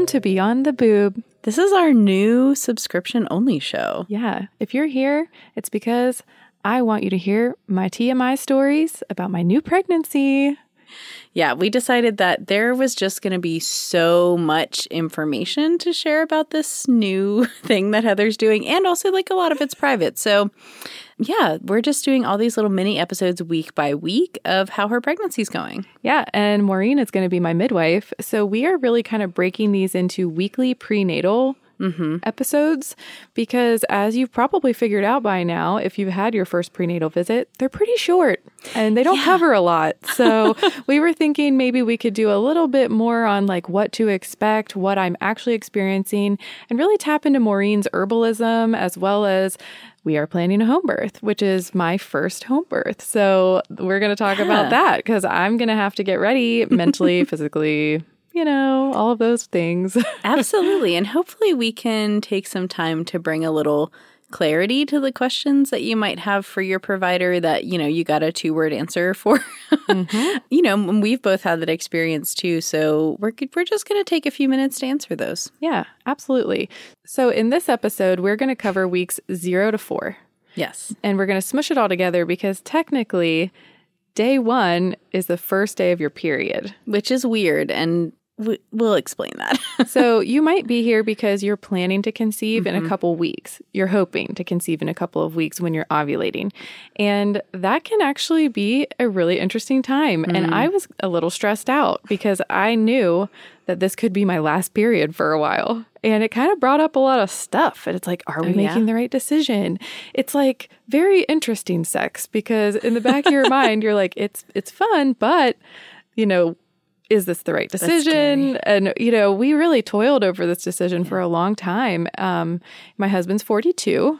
Welcome to Beyond the Boob. This is our new subscription only show. Yeah, if you're here, it's because I want you to hear my TMI stories about my new pregnancy. Yeah, we decided that there was just going to be so much information to share about this new thing that Heather's doing, and also like a lot of it's private. So, yeah, we're just doing all these little mini episodes week by week of how her pregnancy's going. Yeah, and Maureen is going to be my midwife. So we are really kind of breaking these into weekly prenatal Mm-hmm. episodes because, as you've probably figured out by now, if you've had your first prenatal visit, they're pretty short and they don't Yeah. cover a lot. So, we were thinking maybe we could do a little bit more on like what to expect, what I'm actually experiencing, and really tap into Maureen's herbalism as well as. We are planning a home birth, which is my first home birth. So, we're going to talk Yeah. about that because I'm going to have to get ready mentally, physically, you know, all of those things. Absolutely. and hopefully, we can take some time to bring a little clarity to the questions that you might have for your provider that, you know, you got a two word answer for. Mm-hmm. you know, we've both had that experience too. So we're, we're just going to take a few minutes to answer those. Yeah, absolutely. So, in this episode, we're going to cover weeks zero to four, Yes. and we're going to smush it all together because technically, day one is the first day of your period. Which is weird. And we, we'll explain that. So, you might be here because you're planning to conceive in a mm-hmm. couple weeks. You're hoping to conceive in a couple of weeks when you're ovulating. And that can actually be a really interesting time. And I mm. was a little stressed out because I knew that this could be my last period for a while. And it kind of brought up a lot of stuff. And it's like, are we Oh, yeah? making the right decision? It's like very interesting sex because in the back of your mind, you're like, it's it's fun, but you know, is this the right decision? And you know, we really toiled over this decision for a long time. Um, my husband's 42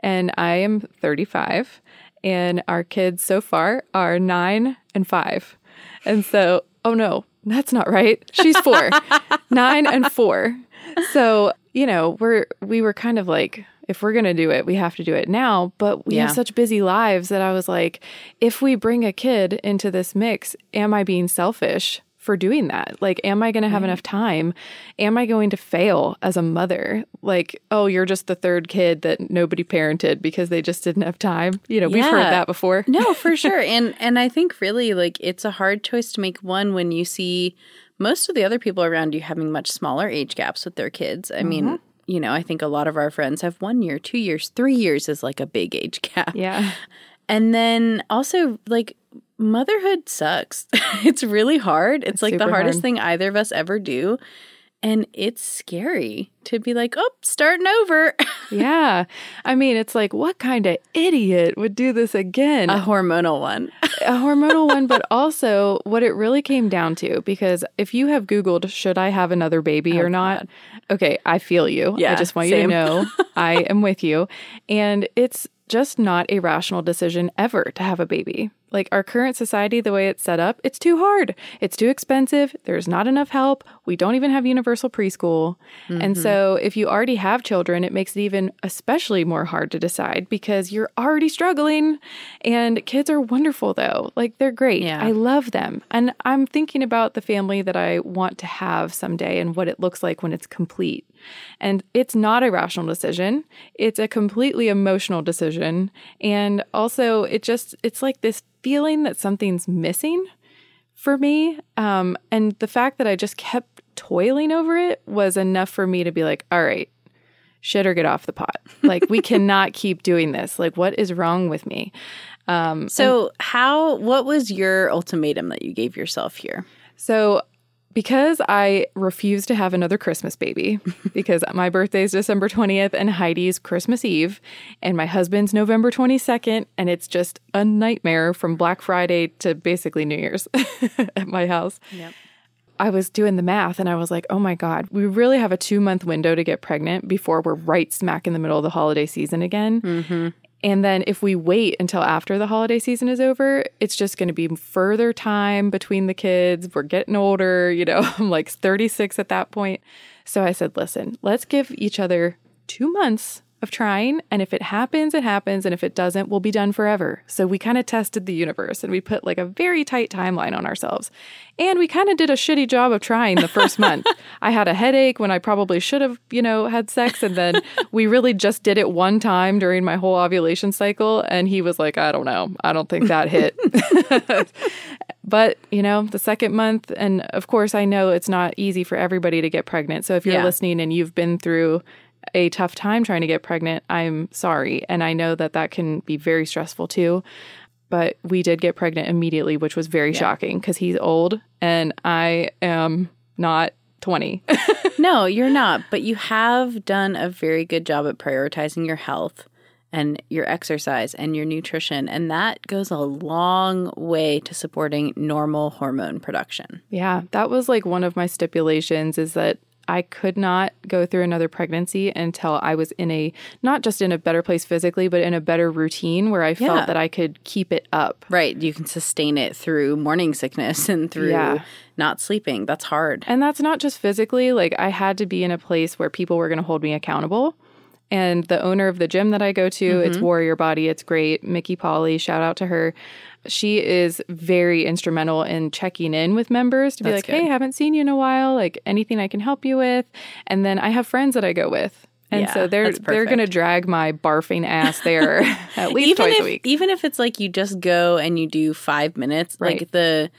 and I am 35 and our kids so far are 9 and 5. And so, oh no, that's not right. She's 4. 9 and 4. So, you know, we're we were kind of like if we're going to do it, we have to do it now, but we Yeah. have such busy lives that I was like if we bring a kid into this mix, am I being selfish? For doing that. Like, am I going to have enough time? Am I going to fail as a mother? Like, oh, you're just the third kid that nobody parented because they just didn't have time. You know, we've heard that before. no, for sure. And and I think really like it's a hard choice to make one when you see most of the other people around you having much smaller age gaps with their kids. I mean, mm-hmm. you know, I think a lot of our friends have one year, two years, three years is like a big age gap. Yeah. And then also like motherhood sucks. it's really hard. It's, like the hardest hard. thing either of us ever do. And it's scary to be like, oh, starting over. Yeah. I mean, it's like, what kind of idiot would do this again? a hormonal one. a hormonal one, but also what it really came down to, because if you have Googled, should I have another baby oh, or not? Okay, I feel you. Yeah, I just want same. you to know I am with you. And it's just not a rational decision ever to have a baby. Like our current society, the way it's set up, it's too hard. It's too expensive. There's not enough help. We don't even have universal preschool. And so mm-hmm. if you already have children, it makes it even especially more hard to decide because you're already struggling. And kids are wonderful though. Like they're great. Yeah. I love them. And I'm thinking about the family that I want to have someday and what it looks like when it's complete. And it's not a rational decision. It's a completely emotional decision. And also it just it's like this feeling that something's missing for me. Um, and the fact that I just kept toiling over it was enough for me to be like, all right, shit or get off the pot. Like, we cannot keep doing this. Like, what is wrong with me? Um, So, how, what was your ultimatum that you gave yourself here? so, because I refuse to have another Christmas baby, because my birthday is December 20th and Heidi's Christmas Eve, and my husband's November 22nd, and it's just a nightmare from Black Friday to basically New Year's at my house. Yep. I was doing the math and I was like, oh my God, we really have a two month window to get pregnant before we're right smack in the middle of the holiday season again. Mm-hmm. And then if we wait until after the holiday season is over, it's just going to be further time between the kids. We're getting older, you know, I'm like 36 at that point. So I said, listen, let's give each other two months of trying. And if it happens, it happens. And if it doesn't, we'll be done forever. So we kind of tested the universe and we put like a very tight timeline on ourselves. And we kind of did a shitty job of trying the first month. I had a headache when I probably should have, you know, had sex. And then we really just did it one time during my whole ovulation cycle. And he was like, I don't know. I don't think that hit. but, you know, the second month, and of course, I know it's not easy for everybody to get pregnant. So if you're Yeah. listening and you've been through a tough time trying to get pregnant, I'm sorry. And I know that that can be very stressful too. But we did get pregnant immediately, which was very shocking because he's old and I am not 20. No, you're not. But you have done a very good job at prioritizing your health and your exercise and your nutrition. And that goes a long way to supporting normal hormone production. Yeah, that was like one of my stipulations is that I could not go through another pregnancy until I was in a not just in a better place physically, but in a better routine where I Yeah. felt that I could keep it up. Right. You can sustain it through morning sickness and through Yeah. not sleeping. That's hard. And that's not just physically, like I had to be in a place where people were going to hold me accountable. And the owner of the gym that I go to, it's mm-hmm. Warrior Body, it's great. Mickey Polly, shout out to her. She is very instrumental in checking in with members to be That's like, hey, good. haven't seen you in a while. Like anything I can help you with. And then I have friends that I go with. And Yeah, so they're they're gonna drag my barfing ass there at least even twice if a week. even if it's like you just go and you do five minutes, Right. like the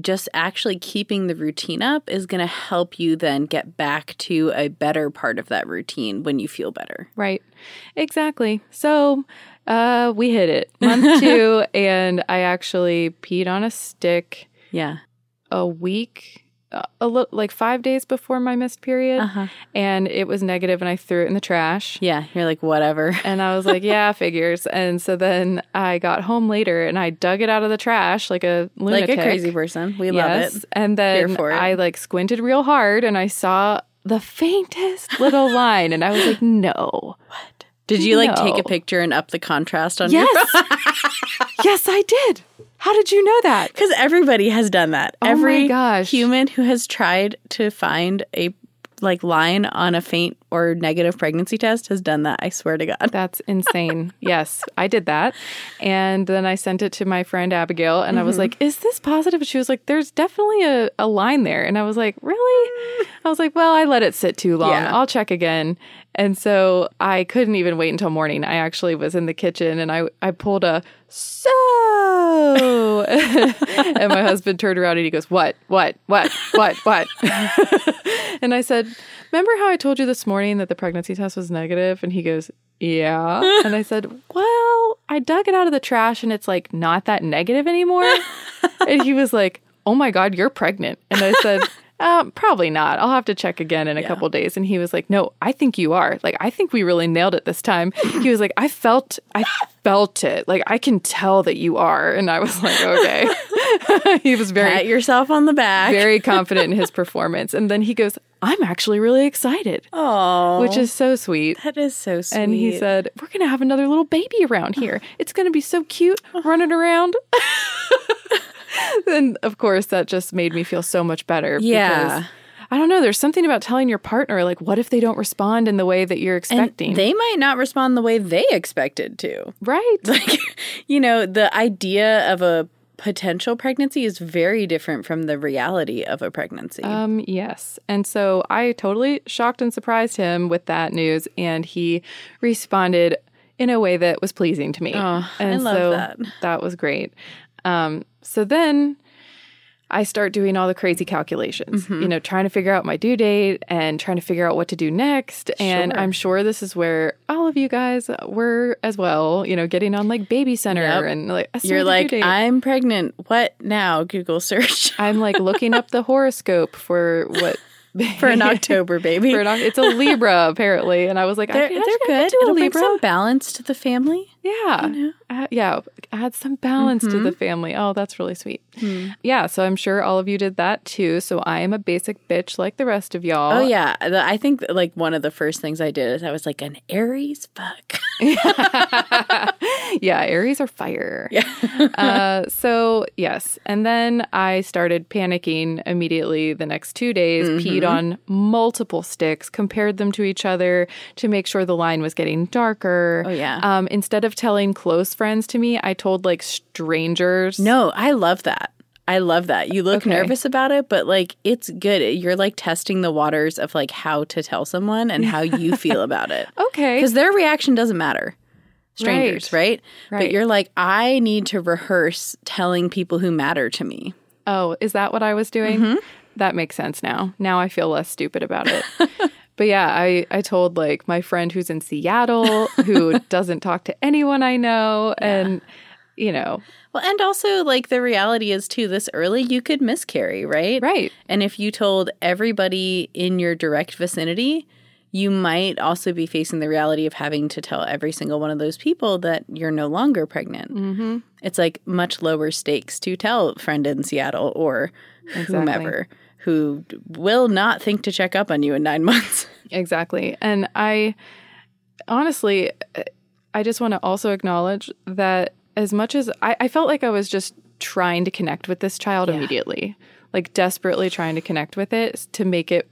just actually keeping the routine up is going to help you then get back to a better part of that routine when you feel better. Right. Exactly. So uh, we hit it month two, and I actually peed on a stick Yeah. a week, a li- like five days before my missed period, Uh-huh. and it was negative, and I threw it in the trash. Yeah. You're like, whatever. And I was like, yeah, figures. And so then I got home later and I dug it out of the trash like a like a crazy person. We love yes. it. And then. I like squinted real hard and I saw the faintest little line. And I was like, no. Did you like take a picture and up the contrast on your Yes. yes, I did. How did you know that? Because everybody has done that. Oh my Every gosh. human who has tried to find a like line on a faint or negative pregnancy test has done that. I swear to God. That's insane. yes, I did that. And then I sent it to my friend Abigail and I Mm-hmm. was like, Is this positive? She was like, There's definitely a, a line there. And I was like, Really? I was like, Well, I let it sit too long. Yeah. I'll check again. And so I couldn't even wait until morning. I actually was in the kitchen and I, I pulled a so and my husband turned around and he goes, What? What? What? What? What? and I said, Remember how I told you this morning that the pregnancy test was negative? And he goes, Yeah. and I said, Well, I dug it out of the trash and it's like not that negative anymore. and he was like, Oh my God, you're pregnant. And I said, um, probably not. I'll have to check again in a couple days. And he was like, No, I think you are. Like, I think we really nailed it this time. He was like, I felt, I felt it. Like, I can tell that you are. And I was like, Okay. he was very, Pat yourself on the back. very confident in his performance. And then he goes, I'm actually really excited, Oh, which is so sweet. that is so sweet. And he said, We're going to have another little baby around here. It's going to be so cute running around. and of course, that just made me feel so much better. Yeah. Because, I don't know. There's something about telling your partner, like, what if they don't respond in the way that you're and expecting? they might not respond the way they expected to. right. Like, you know, the idea of a potential pregnancy is very different from the reality of a pregnancy. Um, yes. And so I totally shocked and surprised him with that news, and he responded in a way that was pleasing to me. Oh, I and love so that. that was great. Um, so then I start doing all the crazy calculations, Mm-hmm. you know, trying to figure out my due date and trying to figure out what to do next. And Sure. I'm sure this is where all of you guys were as well, you know, getting on like Baby Center Yep. and like, You're like. I'm pregnant. What now? Google search I'm like looking up the horoscope for what for an October baby. for an, it's a Libra apparently, and I was like, they're could, they're I good. It'll bring Libra. some balance to the family. Yeah, Uh, yeah, add some balance to Mm-hmm. the family. Oh, that's really sweet. Yeah, so I'm sure all of you did that too. So I am a basic bitch like the rest of y'all. Oh yeah, I think like one of the first things I did is I was like an Aries fuck. yeah, Aries are fire. Yeah. uh, so, yes. And then I started panicking immediately the next two days, Mm-hmm. peed on multiple sticks, compared them to each other to make sure the line was getting darker. Oh, yeah. Um, instead of telling close friends to me, I told like strangers. No, I love that. I love that. You look Okay. nervous about it, but like it's good. You're like testing the waters of like how to tell someone and how you feel about it. Okay. Because their reaction doesn't matter. Strangers, right. But Right. you're like, I need to rehearse telling people who matter to me. Oh, is that what I was doing? Mm-hmm. That makes sense now. Now I feel less stupid about it. but yeah, I, I told like my friend who's in Seattle who doesn't talk to anyone I know. And, you know, Well, and also like the reality is too, this early you could miscarry, right? right. And if you told everybody in your direct vicinity, you might also be facing the reality of having to tell every single one of those people that you're no longer pregnant. Mm-hmm. It's like much lower stakes to tell friend in Seattle or whomever who will not think to check up on you in nine months. Exactly. And I honestly, I just want to also acknowledge that as much as I, I felt like I was just trying to connect with this child immediately, like desperately trying to connect with it to make it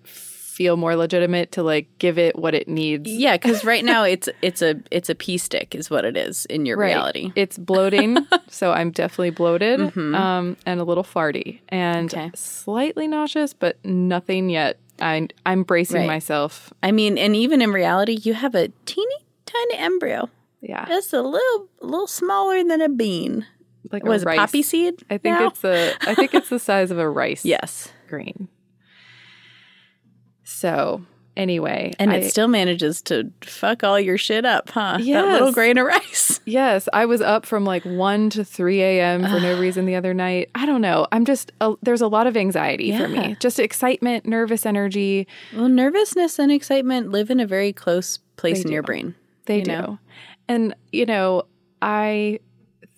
feel more legitimate, to like give it what it needs. yeah, because right now it's it's a it's a pea stick is what it is in your Right. reality. It's bloating, so I'm definitely bloated um, and a little farty and Okay. slightly nauseous, but nothing yet. I, I'm bracing Right. myself. I mean, and even in reality, you have a teeny tiny embryo. Yeah, Just a little little smaller than a bean. like Was a rice. poppy seed? I think now? it's a. I think it's the size of a rice. yes. grain. So anyway, And I- it still manages to fuck all your shit up, huh? That Yes. little grain of rice. yes, I was up from like one to three a.m. for no reason the other night. I don't know. I'm just uh, there's a lot of anxiety for me. Just excitement, nervous energy. Well, nervousness and excitement live in a very close place They in your brain. They You do, know? and you know, I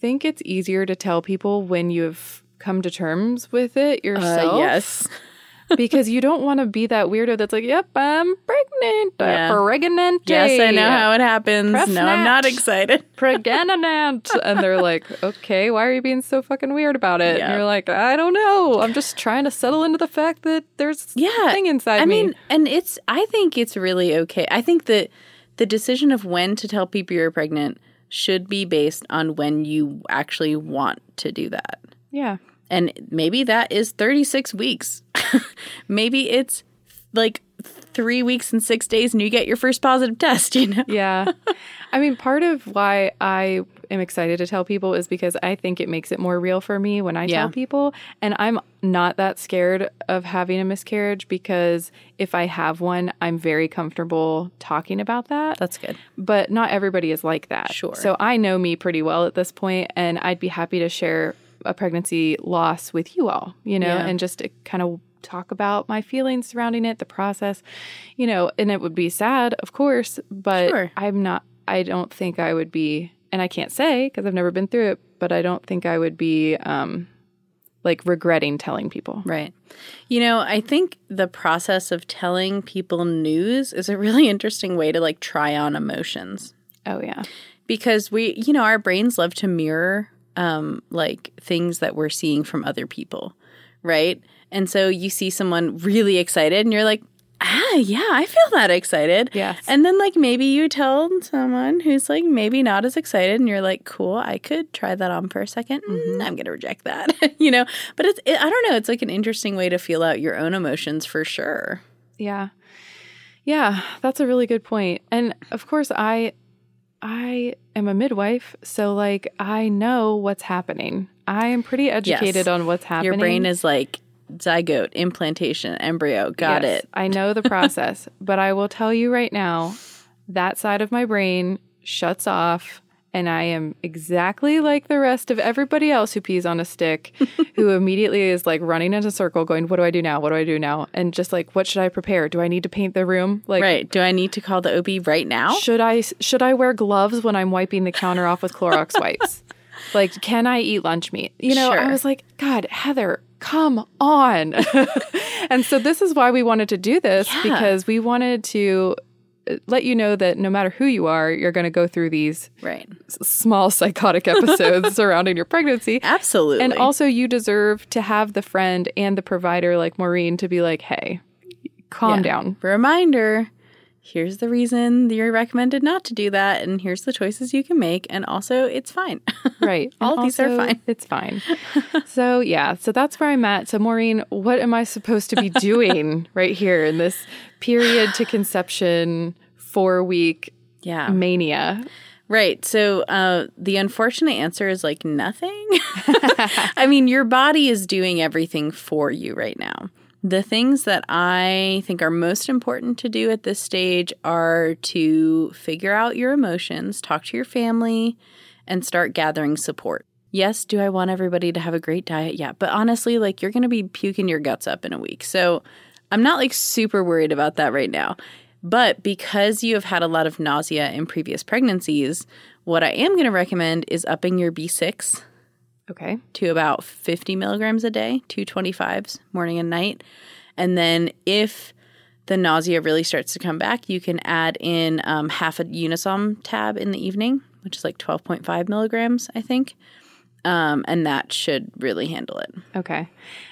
think it's easier to tell people when you've come to terms with it yourself. Uh, yes. Because you don't want to be that weirdo that's like, "Yep, I'm pregnant, uh, Yeah. pregnant." Yes, I know how it happens. No, I'm not excited. pregnant and they're like okay why are you being so fucking weird about it Yeah. and you're like i don't know i'm just trying to settle into the fact that there's Yeah. thing inside me." I me mean, and it's I think it's really okay. I think that the decision of when to tell people you're pregnant should be based on when you actually want to do that. yeah And maybe that is 36 weeks. maybe it's like 3 weeks and 6 days and you get your first positive test, you know. yeah i mean part of why i am excited to tell people is because i think it makes it more real for me when i Yeah. tell people and i'm not that scared of having a miscarriage because if i have one i'm very comfortable talking about that That's good. but not everybody is like that. Sure. So I know me pretty well at this point, and I'd be happy to share a pregnancy loss with you all, you know, Yeah. and just to kind of talk about my feelings surrounding it, the process, you know, and it would be sad, of course, but Sure. I'm not, I don't think I would be, and I can't say because I've never been through it, but I don't think I would be, um, like regretting telling people. Right. You know, I think the process of telling people news is a really interesting way to like try on emotions. Oh, yeah. because we you know our brains love to mirror um like things that we're seeing from other people right and so you see someone really excited and you're like ah yeah i feel that excited Yes. and then like maybe you tell someone who's like maybe not as excited and you're like cool i could try that on for a 2nd Mm-hmm. Mm, i'm gonna reject that you know but it's it, i don't know it's like an interesting way to feel out your own emotions for sure Yeah. Yeah, that's a really good point. And of course I I am a midwife, so like I know what's happening. I am pretty educated on what's happening. your brain is like zygote implantation embryo got Yes, it I know the process, but I will tell you right now, that side of my brain shuts off and I am exactly like the rest of everybody else who pees on a stick, who immediately is like running in a circle going, What do I do now? What do I do now? And just like, what should I prepare? Do I need to paint the room? Like Right. Do I need to call the OB right now? should I should I wear gloves when I'm wiping the counter off with Clorox wipes? like, can I eat lunch meat? You know, I was like, God, Heather, come on. and so this is why we wanted to do this Yeah. because we wanted to let you know that no matter who you are, you're going to go through these Right. s- small psychotic episodes surrounding your pregnancy. Absolutely. And also, you deserve to have the friend and the provider like Maureen to be like, hey, calm Yeah. down. Reminder here's the reason you're recommended not to do that, and here's the choices you can make. And also, it's fine. Right. All And these are fine. It's fine. so, yeah. So that's where I'm at. So, Maureen, what am I supposed to be doing right here in this period to conception four week yeah. mania? Right. So uh, the unfortunate answer is like nothing. I mean, your body is doing everything for you right now. The things that I think are most important to do at this stage are to figure out your emotions, talk to your family, and start gathering support. Yes, do I want everybody to have a great diet? Yeah. But honestly, like you're going to be puking your guts up in a week. So I'm not like super worried about that right now. But because you have had a lot of nausea in previous pregnancies, what I am going to recommend is upping your B6 Okay. to about 50 milligrams a day, 225s morning and night. And then if the nausea really starts to come back, you can add in um, half a Unisom tab in the evening, which is like 12.5 milligrams, I think. Um, and that should really handle it. Okay.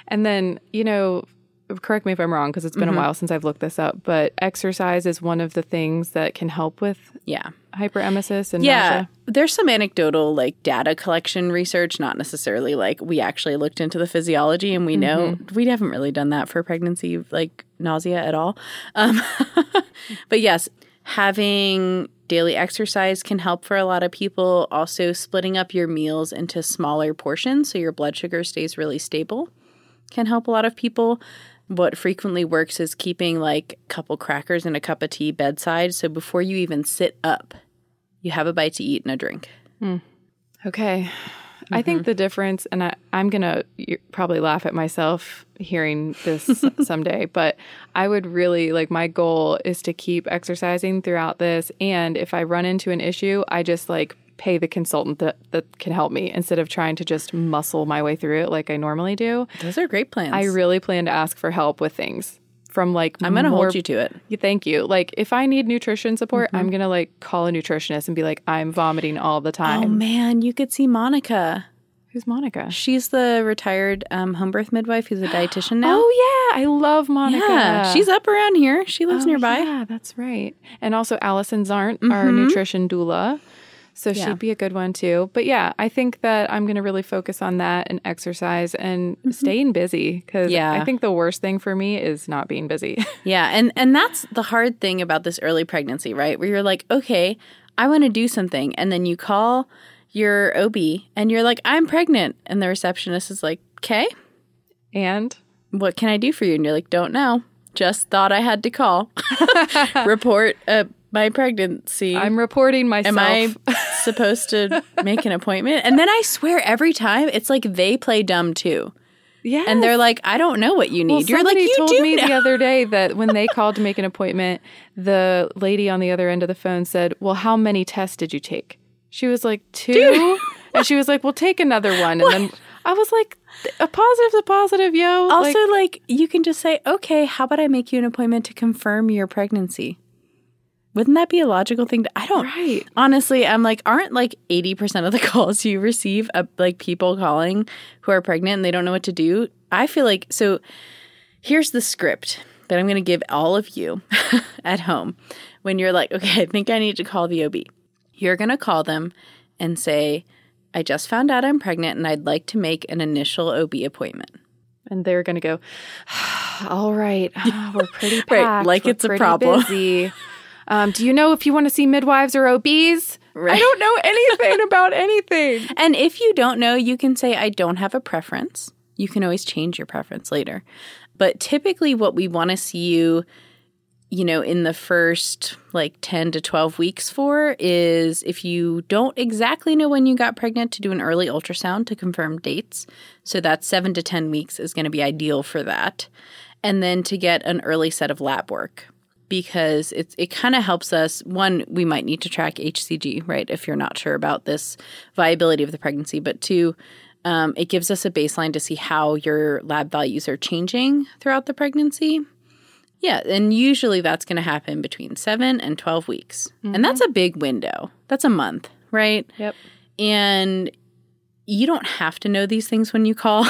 And then, you know, correct me if I'm wrong because it's been a while since I've looked this up, but exercise is one of the things that can help with Yeah. hyperemesis and Yeah. nausea. There's some anecdotal like data collection research, not necessarily like we actually looked into the physiology and we know we haven't really done that for pregnancy like nausea at all. Um, but yes, having daily exercise can help for a lot of people. Also, splitting up your meals into smaller portions so your blood sugar stays really stable can help a lot of people. What frequently works is keeping like a couple crackers and a cup of tea bedside. So before you even sit up, you have a bite to eat and a drink. Hmm. Okay. I think mm-hmm. the difference, and I, I'm going to probably laugh at myself hearing this someday, but I would really like my goal is to keep exercising throughout this. And if I run into an issue, I just like pay the consultant that, that can help me instead of trying to just muscle my way through it like I normally do. Those are great plans. I really plan to ask for help with things from like I'm going to hold you to it. Thank you. Like if I need nutrition support, I'm gonna like call a nutritionist and be like, I'm vomiting all the time. Oh man, you could see Monica. Who's Monica? She's the retired um, home birth midwife who's a dietitian now. Oh yeah, I love Monica. yeah, she's up around here. She lives Oh, nearby. Yeah, that's right. And also Allison Zarnt, our nutrition doula. So Yeah. she'd be a good one too. But yeah, I think that I'm going to really focus on that and exercise and staying busy because Yeah. I think the worst thing for me is not being busy. Yeah, and and that's the hard thing about this early pregnancy, right? Where you're like, okay, I want to do something, and then you call your OB and you're like, I'm pregnant, and the receptionist is like, okay, and what can I do for you? And you're like, don't know. Just thought I had to call, report uh, my pregnancy. I'm reporting myself. Am I supposed to make an appointment? And then I swear every time it's like they play dumb too. yeah. And they're like, I don't know what you need. Well, You're like, somebody you told me know. the other day that when they called to make an appointment, the lady on the other end of the phone said, "Well, how many tests did you take?" She was like, two. and she was like, "Well, take another one." And then I was like, "A positive's a positive, yo." Also, Like, like, you can just say, okay, how about I make you an appointment to confirm your pregnancy? Wouldn't that be a logical thing to? I don't. Right. Honestly, I'm like, aren't like 80% of the calls you receive uh, like people calling who are pregnant and they don't know what to do? I feel like, so here's the script that I'm going to give all of you at home when you're like, okay, I think I need to call the OB. You're going to call them and say, I just found out I'm pregnant and I'd like to make an initial OB appointment. and they're gonna go. All right, we're pretty packed. Right, like it's a problem." Busy. Um, do you know if you want to see midwives or OBs? I don't know anything about anything. And if you don't know, you can say, I don't have a preference. You can always change your preference later. But typically, what we want to see you, you know, in the first like 10 to 12 weeks for is if you don't exactly know when you got pregnant, to do an early ultrasound to confirm dates. So that's seven to 10 weeks is going to be ideal for that. And then to get an early set of lab work because it's it kind of helps us one we might need to track hcg right if you're not sure about this viability of the pregnancy but two um, it gives us a baseline to see how your lab values are changing throughout the pregnancy Yeah, and usually that's going to happen between 7 and 12 weeks. And that's a big window. That's a month, right? Yep. And you don't have to know these things when you call,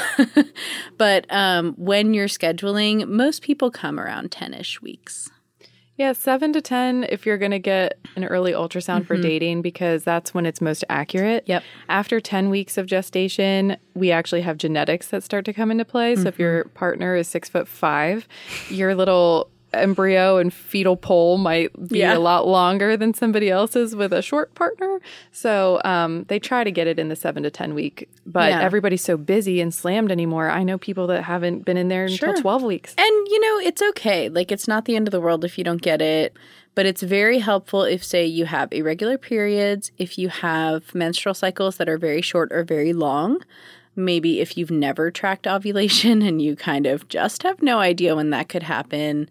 but um, when you're scheduling, most people come around 10 ish weeks. Yeah, seven to 10 if you're going to get an early ultrasound for mm-hmm. dating because that's when it's most accurate. Yep. After 10 weeks of gestation, we actually have genetics that start to come into play. So if mm-hmm. your partner is six foot five, your little embryo and fetal pole might be Yeah. a lot longer than somebody else's with a short partner. So um, they try to get it in the seven to 10 week, but Yeah. everybody's so busy and slammed anymore. I know people that haven't been in there until 12 weeks. And you know, it's okay. Like it's not the end of the world if you don't get it, but it's very helpful if say you have irregular periods, if you have menstrual cycles that are very short or very long. Maybe if you've never tracked ovulation and you kind of just have no idea when that could happen.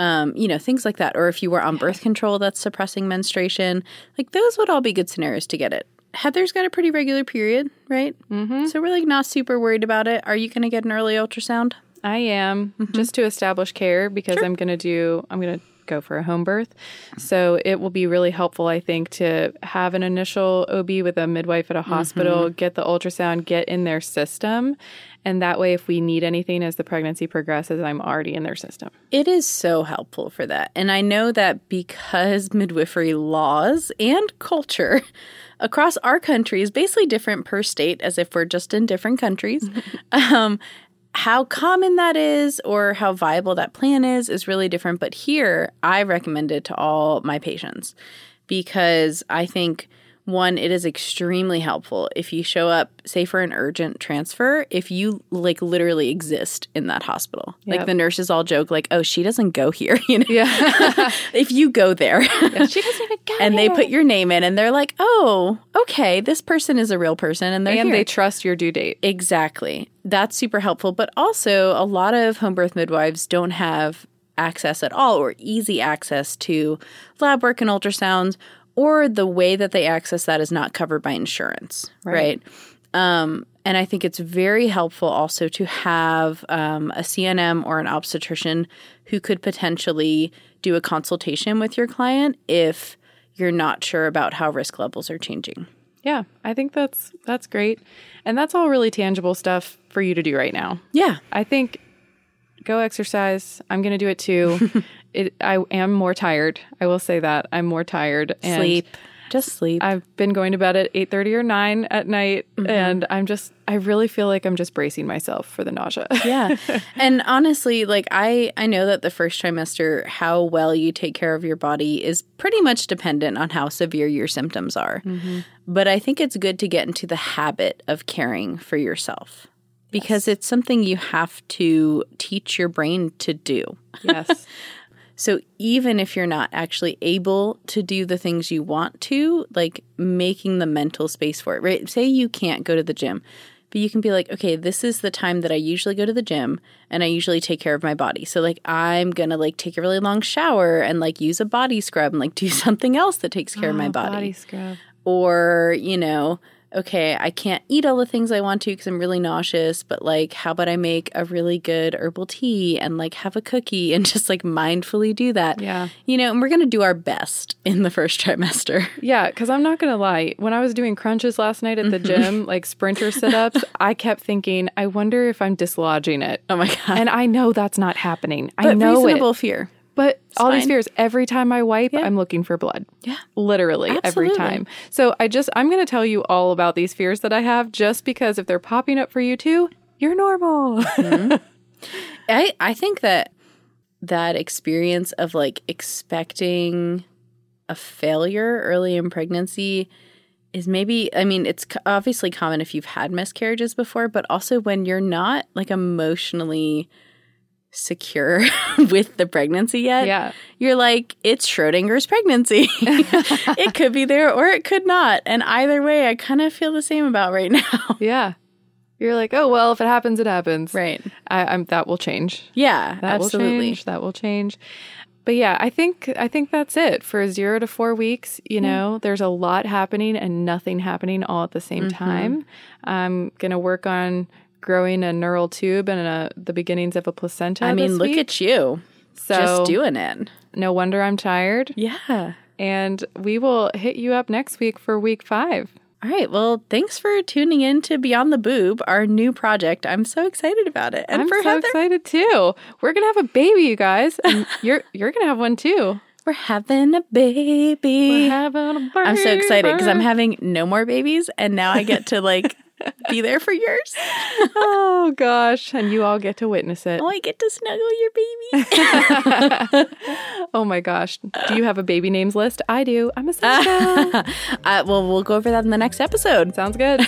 Um, you know, things like that. Or if you were on birth control that's suppressing menstruation, like those would all be good scenarios to get it. Heather's got a pretty regular period, right? Mm-hmm. So we're like not super worried about it. Are you going to get an early ultrasound? I am just to establish care because I'm going to do, I'm going to go for a home birth. So it will be really helpful, I think, to have an initial OB with a midwife at a hospital, get the ultrasound, get in their system. And that way, if we need anything as the pregnancy progresses, I'm already in their system. It is so helpful for that. And I know that because midwifery laws and culture across our country is basically different per state, as if we're just in different countries, um, how common that is or how viable that plan is is really different. But here, I recommend it to all my patients because I think one it is extremely helpful if you show up say for an urgent transfer if you like literally exist in that hospital like the nurses all joke like oh she doesn't go here you know Yeah. if you go there she doesn't even go and they put your name in and they're like oh okay this person is a real person and they're and here. they trust your due date. Exactly. That's super helpful. But also, a lot of home birth midwives don't have access at all or easy access to lab work and ultrasounds, or the way that they access that is not covered by insurance. Right. Um, and I think it's very helpful also to have um, a CNM or an obstetrician who could potentially do a consultation with your client if you're not sure about how risk levels are changing. Yeah, I think that's that's great. And that's all really tangible stuff for you to do right now. Yeah. I think go exercise. I'm going to do it too. it, I am more tired. I will say that I'm more tired. And Sleep. Just sleep. I've been going to bed at 8:30 or 9 at night mm-hmm. and I'm just I really feel like I'm just bracing myself for the nausea. yeah and honestly like i i know that the first trimester how well you take care of your body is pretty much dependent on how severe your symptoms are mm-hmm. but i think it's good to get into the habit of caring for yourself because it's something you have to teach your brain to do yes. so even if you're not actually able to do the things you want to, like making the mental space for it, right? Say you can't go to the gym, but you can be like, okay, this is the time that I usually go to the gym and I usually take care of my body. So like I'm going to like take a really long shower and like use a body scrub and like do something else that takes care of my Oh, body. scrub. Or, you know, okay, I can't eat all the things I want to because I'm really nauseous, but like, how about I make a really good herbal tea and like have a cookie and just like mindfully do that? Yeah. You know, and we're going to do our best in the first trimester. Yeah, because I'm not going to lie. When I was doing crunches last night at the mm-hmm. gym, like sprinter sit ups, I kept thinking, I wonder if I'm dislodging it. Oh my God. And I know that's not happening. I but know reasonable it. fear. But all these fears, every time I wipe, I'm looking for blood. Yeah. Literally every time. So I just, I'm going to tell you all about these fears that I have just because if they're popping up for you too, you're normal. Mm-hmm. I, I think that that experience of like expecting a failure early in pregnancy is maybe I mean it's obviously common if you've had miscarriages before but also when you're not like emotionally secure with the pregnancy yet Yeah. you're like it's Schrodinger's pregnancy it could be there or it could not and either way I kind of feel the same about right now yeah. You're like, oh, well, if it happens, it happens. right I, I'm, that will change. yeah That absolutely will change. That will change. But yeah, I think I think that's it for zero to four weeks. You know, there's a lot happening and nothing happening all at the same Mm-hmm. time. I'm gonna work on growing a neural tube and a, the beginnings of a placenta. I mean look week. at you So Just doing it. no wonder I'm tired. Yeah. And we will hit you up next week for week five. All right. Well, thanks for tuning in to Beyond the Boob, our new project. I'm so excited about it. And I'm so Heather, excited too. We're gonna have a baby, you guys. And you're you're gonna have one too. we're having a baby. We're having a baby. I'm so excited because I'm having no more babies, and now I get to like be there for yours. Oh gosh. And you all get to witness it. Oh, I get to snuggle your baby. Oh my gosh. Do you have a baby names list? I do. I'm a psycho. uh, well, we'll go over that in the next episode. Sounds good.